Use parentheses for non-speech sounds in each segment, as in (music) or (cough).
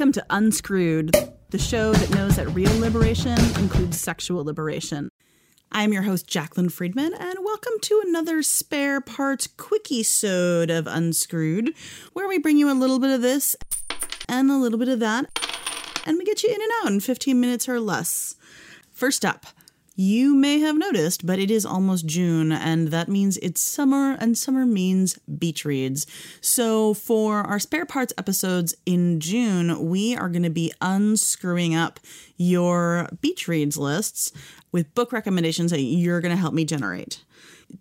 Welcome to Unscrewed, the show that knows that real liberation includes sexual liberation. I'm your host, Jaclyn Friedman, and welcome to another spare parts quickie sode of Unscrewed, where we bring you a little bit of this and a little bit of that, and we get you in and out in 15 minutes or less. First up, you may have noticed, but it is almost June, and that means it's summer, and summer means beach reads. So, for our spare parts episodes in June, we are going to be unscrewing up your beach reads lists with book recommendations that you're going to help me generate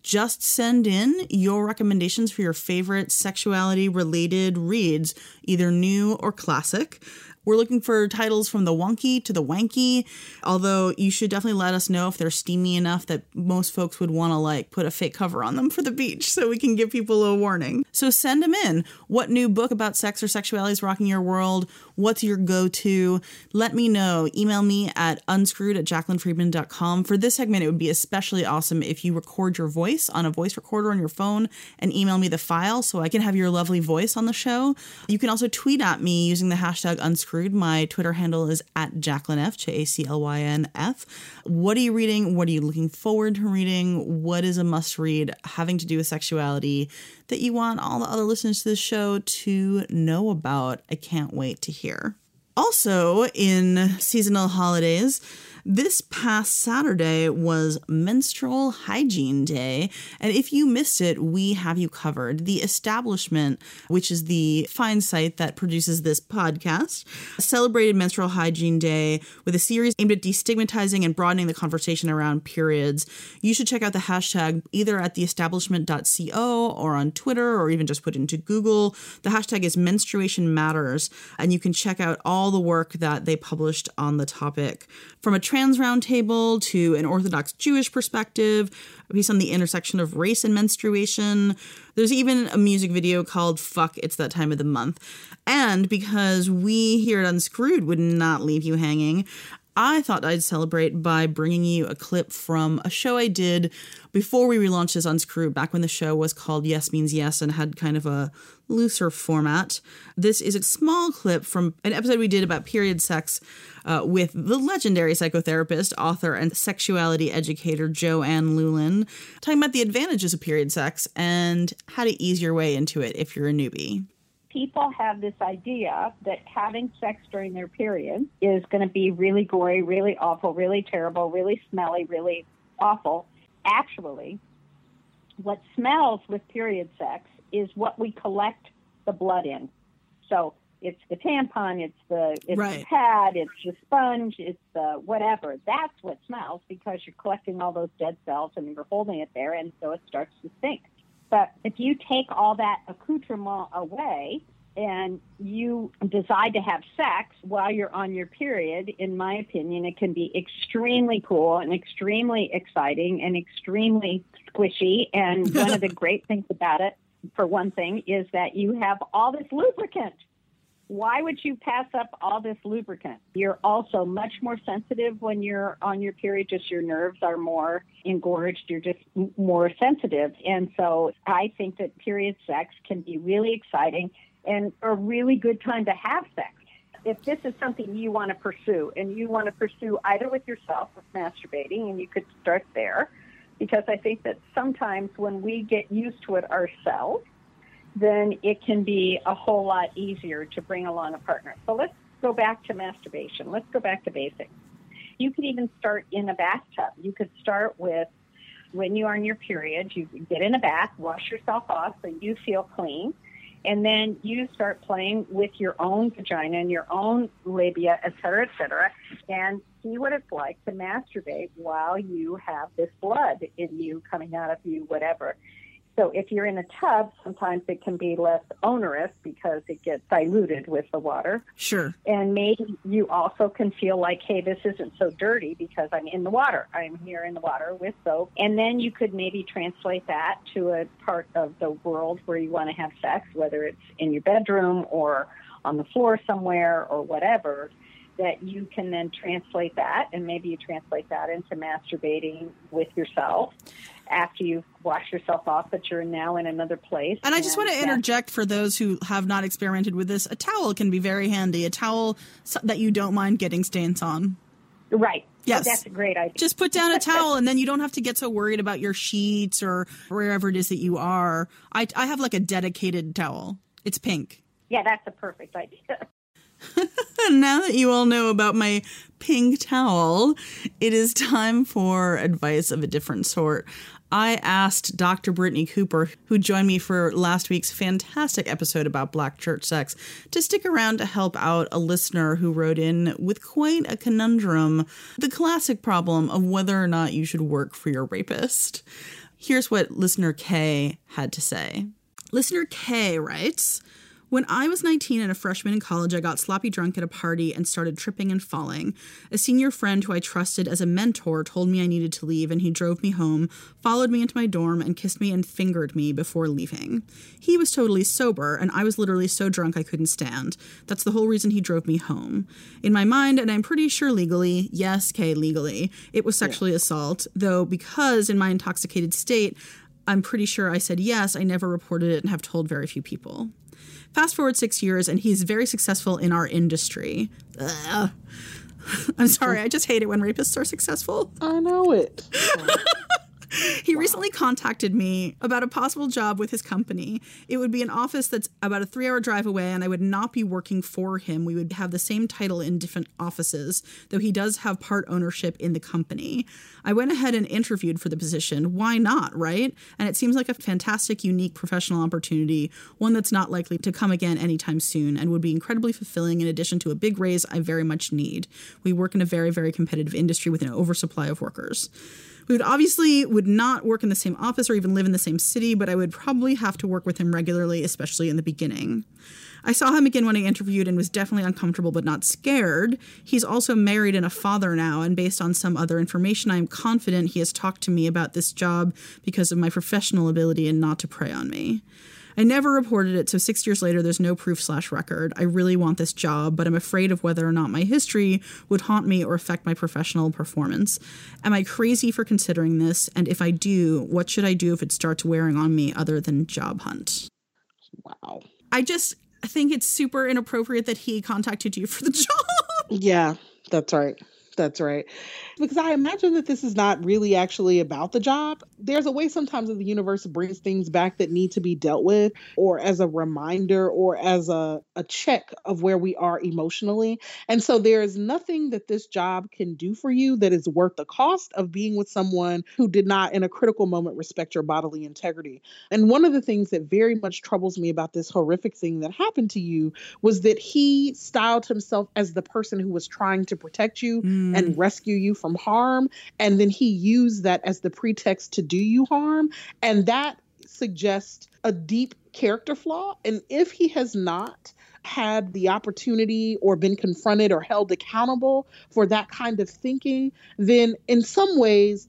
just send in your recommendations for your favorite sexuality related reads, either new or classic. We're looking for titles from the wonky to the wanky, although you should definitely let us know if they're steamy enough that most folks would want to like put a fake cover on them for the beach so we can give people a warning. So send them in. What new book about sex or sexuality is rocking your world? What's your go to? Let me know. Email me at unscrewed at jaclynfriedman.com. For this segment, it would be especially awesome if you record your voice on a voice recorder on your phone and email me the file so I can have your lovely voice on the show. You can also tweet at me using the hashtag unscrewed. My Twitter handle is at JaclynF, J A C L Y N F. What are you reading? What are you looking forward to reading? What is a must read having to do with sexuality that you want all the other listeners to the show to know about? I can't wait to hear. Also, in seasonal holidays, this past Saturday was Menstrual Hygiene Day, and if you missed it, we have you covered. The Establishment, which is the fine site that produces this podcast, celebrated Menstrual Hygiene Day with a series aimed at destigmatizing and broadening the conversation around periods. You should check out the hashtag either at theestablishment.co or on Twitter or even just put into Google. The hashtag is menstruation matters, and you can check out all the work that they published on the topic. From a trans roundtable to an Orthodox Jewish perspective, a piece on the intersection of race and menstruation. There's even a music video called Fuck It's That Time of the Month. And because we here at Unscrewed would not leave you hanging, I thought I'd celebrate by bringing you a clip from a show I did before we relaunched as Unscrewed, back when the show was called Yes Means Yes and had kind of a looser format. This is a small clip from an episode we did about period sex uh, with the legendary psychotherapist, author, and sexuality educator JoAnn Loulan, talking about the advantages of period sex and how to ease your way into it if you're a newbie people have this idea that having sex during their period is going to be really gory, really awful, really terrible, really smelly, really awful. Actually, what smells with period sex is what we collect the blood in. So it's the tampon, it's the it's right. the pad, it's the sponge, it's the whatever. That's what smells because you're collecting all those dead cells and you're holding it there, and so it starts to stink. But if you take all that accoutrement away and you decide to have sex while you're on your period, in my opinion, it can be extremely cool and extremely exciting and extremely squishy. And one of the (laughs) great things about it, for one thing, is that you have all this lubricant why would you pass up all this lubricant? You're also much more sensitive when you're on your period, just your nerves are more engorged, you're just more sensitive. And so I think that period sex can be really exciting. and a really good time to have sex. If this is something you want to pursue, and you want to pursue either with yourself with masturbating, and you could start there, because I think that sometimes when we get used to it ourselves, then it can be a whole lot easier to bring along a partner. So let's go back to masturbation. Let's go back to basics. You could even start in a bathtub. You could start with when you are in your period, you get in a bath, wash yourself off so you feel clean, and then you start playing with your own vagina and your own labia, et cetera, et cetera, and see what it's like to masturbate while you have this blood in you coming out of you, whatever. So if you're in a tub, sometimes it can be less onerous because it gets diluted with the water. Sure. And maybe you also can feel like, hey, this isn't so dirty because I'm in the water. I'm here in the water with soap. And then you could maybe translate that to a part of the world where you want to have sex, whether it's in your bedroom or on the floor somewhere or whatever that you can then translate that and maybe you translate that into masturbating with yourself after you've washed yourself off, but you're now in another place. And I just want to interject for those who have not experimented with this a towel can be very handy, a towel that you don't mind getting stains on. Right. Oh, yes. that's a great idea. Just put down a towel and then you don't have to get so worried about your sheets or wherever it is that you are. I, I have like a dedicated towel. It's pink. Yeah, that's a perfect idea. (laughs) (laughs) now that you all know about my pink towel, it is time for advice of a different sort. I asked Dr. Brittney Cooper, who joined me for last week's fantastic episode about black church sex, to stick around to help out a listener who wrote in with quite a conundrum the classic problem of whether or not you should work for your rapist. Here's what listener K had to say. Listener K writes, when I was 19 and a freshman in college, I got sloppy drunk at a party and started tripping and falling. A senior friend who I trusted as a mentor told me I needed to leave, and he drove me home, followed me into my dorm, and kissed me and fingered me before leaving. He was totally sober, and I was literally so drunk I couldn't stand. That's the whole reason he drove me home. In my mind, and I'm pretty sure legally, yes, Kay, legally, it was sexually yeah. assault, though because in my intoxicated state, I'm pretty sure I said yes, I never reported it and have told very few people. Fast forward six years, and he's very successful in our industry. Ugh. (laughs) I'm sorry, I just hate it when rapists are successful. I know it. (laughs) (laughs) he wow. recently contacted me about a possible job with his company. It would be an office that's about a three hour drive away, and I would not be working for him. We would have the same title in different offices, though he does have part ownership in the company. I went ahead and interviewed for the position. Why not, right? And it seems like a fantastic, unique professional opportunity, one that's not likely to come again anytime soon, and would be incredibly fulfilling in addition to a big raise I very much need. We work in a very, very competitive industry with an oversupply of workers. We would obviously would not work in the same office or even live in the same city, but I would probably have to work with him regularly, especially in the beginning. I saw him again when I interviewed and was definitely uncomfortable but not scared. He's also married and a father now, and based on some other information, I am confident he has talked to me about this job because of my professional ability and not to prey on me. I never reported it, so six years later, there's no proof slash record. I really want this job, but I'm afraid of whether or not my history would haunt me or affect my professional performance. Am I crazy for considering this? And if I do, what should I do if it starts wearing on me other than job hunt? Wow. I just think it's super inappropriate that he contacted you for the (laughs) job. Yeah, that's right. That's right. Because I imagine that this is not really actually about the job. There's a way sometimes that the universe brings things back that need to be dealt with, or as a reminder, or as a, a check of where we are emotionally. And so there is nothing that this job can do for you that is worth the cost of being with someone who did not, in a critical moment, respect your bodily integrity. And one of the things that very much troubles me about this horrific thing that happened to you was that he styled himself as the person who was trying to protect you. Mm mm. and rescue you from harm. And then he used that as the pretext to do you harm. And that suggests a deep character flaw. And if he has not, had the opportunity or been confronted or held accountable for that kind of thinking, then in some ways,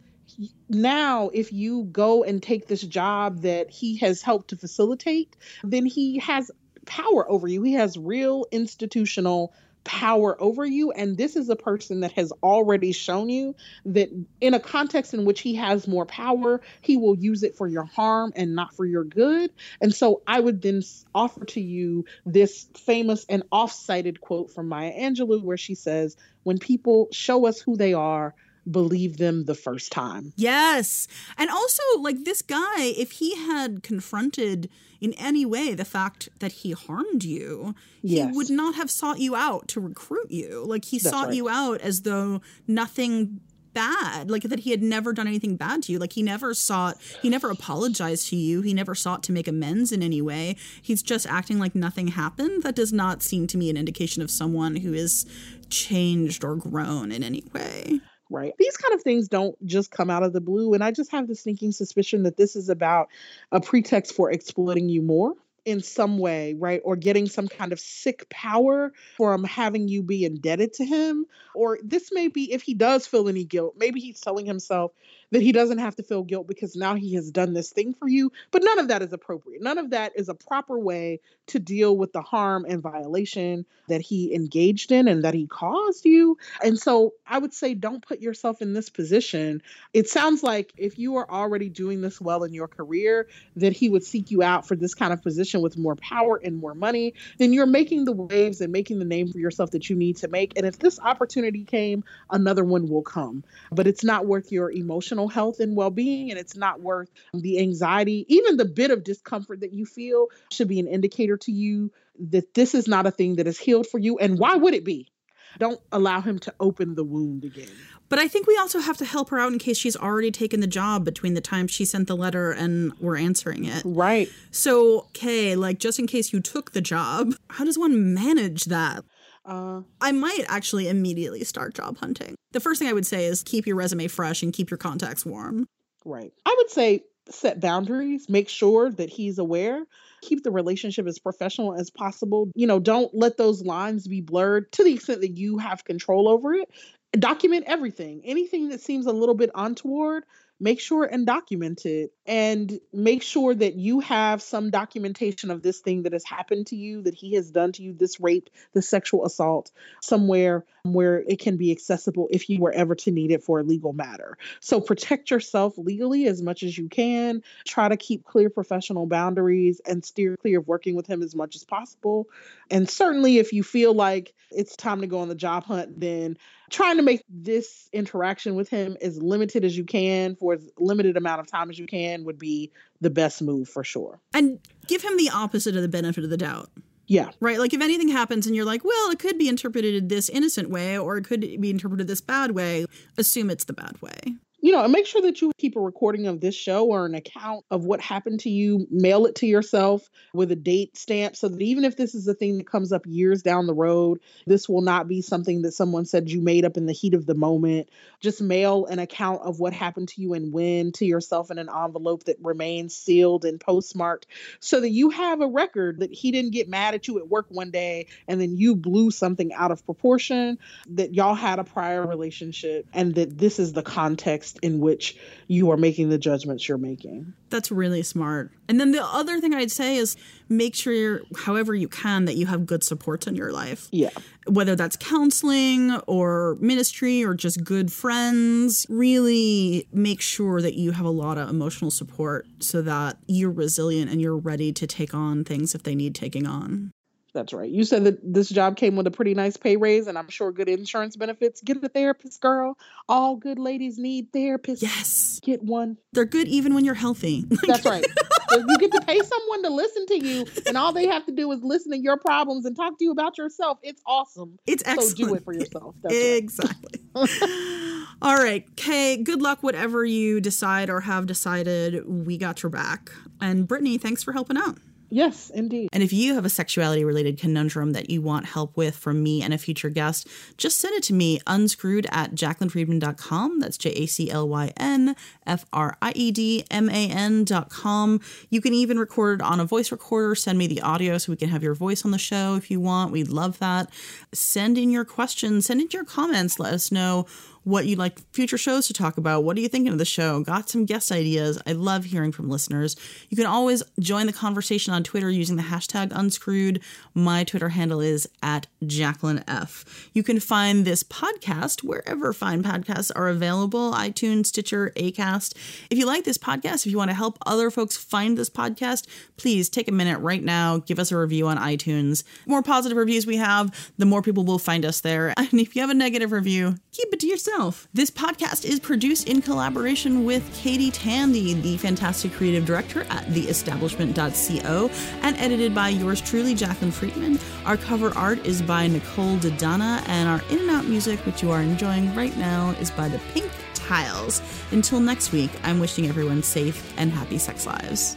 now if you go and take this job that he has helped to facilitate, then he has power over you. He has real institutional power over you. And this is a person that has already shown you that in a context in which he has more power, he will use it for your harm and not for your good. And so I would then offer to you this famous and off cited quote from Maya Angelou where she says, When people show us who they are, believe them the first time. Yes. And also, like this guy, if he had confronted in any way the fact that he harmed you, yes. he would not have sought you out to recruit you. Like he That's sought right. you out as though nothing bad like that he had never done anything bad to you like he never sought he never apologized to you he never sought to make amends in any way he's just acting like nothing happened that does not seem to me an indication of someone who is changed or grown in any way right? These kind of things don't just come out of the blue. And I just have the sneaking suspicion that this is about a pretext for exploiting you more in some way, right? Or getting some kind of sick power from having you be indebted to him. Or this may be if he does feel any guilt, maybe he's telling himself, that he doesn't have to feel guilt because now he has done this thing for you. But none of that is appropriate. None of that is a proper way to deal with the harm and violation that he engaged in and that he caused you. And so I would say don't put yourself in this position. It sounds like if you are already doing this well in your career, that he would seek you out for this kind of position with more power and more money, then you're making the waves and making the name for yourself that you need to make. And if this opportunity came, another one will come. But it's not worth your emotional emotional health and well being, and it's not worth the anxiety. Even the bit of discomfort that you feel should be an indicator to you that this is not a thing that is healed for you. And why would it be? Don't allow him to open the wound again. But I think we also have to help her out in case she's already taken the job between the time she sent the letter and we're answering it. Right. So, okay, like just in case you took the job, how does one manage that? Uh, I might actually immediately start job hunting. The first thing I would say is keep your resume fresh and keep your contacts warm. Right. I would say set boundaries, make sure that he's aware, keep the relationship as professional as possible. You know, don't let those lines be blurred to the extent that you have control over it. Document everything. Anything that seems a little bit untoward, make sure and document it and make sure that you have some documentation of this thing that has happened to you that he has done to you this rape this sexual assault somewhere where it can be accessible if you were ever to need it for a legal matter. So protect yourself legally as much as you can. Try to keep clear professional boundaries and steer clear of working with him as much as possible. And certainly if you feel like it's time to go on the job hunt then trying to make this interaction with him as limited as you can for as limited amount of time as you can would be the best move for sure. And give him the opposite of the benefit of the doubt. Yeah. Right. Like if anything happens and you're like, well, it could be interpreted this innocent way or it could be interpreted this bad way, assume it's the bad way you know, and make sure that you keep a recording of this show or an account of what happened to you. Mail it to yourself with a date stamp so that even if this is a thing that comes up years down the road, this will not be something that someone said you made up in the heat of the moment. Just mail an account of what happened to you and when to yourself in an envelope that remains sealed and postmarked so that you have a record that he didn't get mad at you at work one day and then you blew something out of proportion, that y'all had a prior relationship, and that this is the context context in which you are making the judgments you're making. That's really smart. And then the other thing I'd say is make sure, however you can, that you have good supports in your life. Yeah. Whether that's counseling or ministry or just good friends, really make sure that you have a lot of emotional support so that you're resilient and you're ready to take on things if they need taking on. That's right. You said that this job came with a pretty nice pay raise and I'm sure good insurance benefits. Get a therapist, girl. All good ladies need therapists. Yes. Get one. They're good even when you're healthy. (laughs) That's right. (laughs) you get to pay someone to listen to you and all they have to do is listen to your problems and talk to you about yourself. It's awesome. It's excellent. So do it for yourself. (laughs) That's exactly. Right. all right. Kay, good luck whatever you decide or have decided. We got your back. And Brittney, thanks for helping out. Yes, indeed. And if you have a sexuality related conundrum that you want help with from me and a future guest, just send it to me unscrewed at jaclynfriedman.com. That's J A C L Y N F R I E D M A N.com. You can even record it on a voice recorder. Send me the audio so we can have your voice on the show if you want. We'd love that. Send in your questions, send in your comments. Let us know what you'd like future shows to talk about. What are you thinking of the show? Got some guest ideas. I love hearing from listeners. You can always join the conversation on Twitter using the hashtag unscrewed. My Twitter handle is at Jaclyn F. You can find this podcast wherever fine podcasts are available iTunes, Stitcher, Acast. If you like this podcast, if you want to help other folks find this podcast, please take a minute right now, give us a review on iTunes. The more positive reviews we have, the more people will find us there. (laughs) And if you have a negative review, keep it to yourself. This podcast is produced in collaboration with Katie Tandy, the fantastic creative director at theestablishment.co, and edited by yours truly, Jaclyn Friedman. Our cover art is by Nicole Dodana, and our in and out music, which you are enjoying right now, is by the Pink Tiles. Until next week, I'm wishing everyone safe and happy sex lives.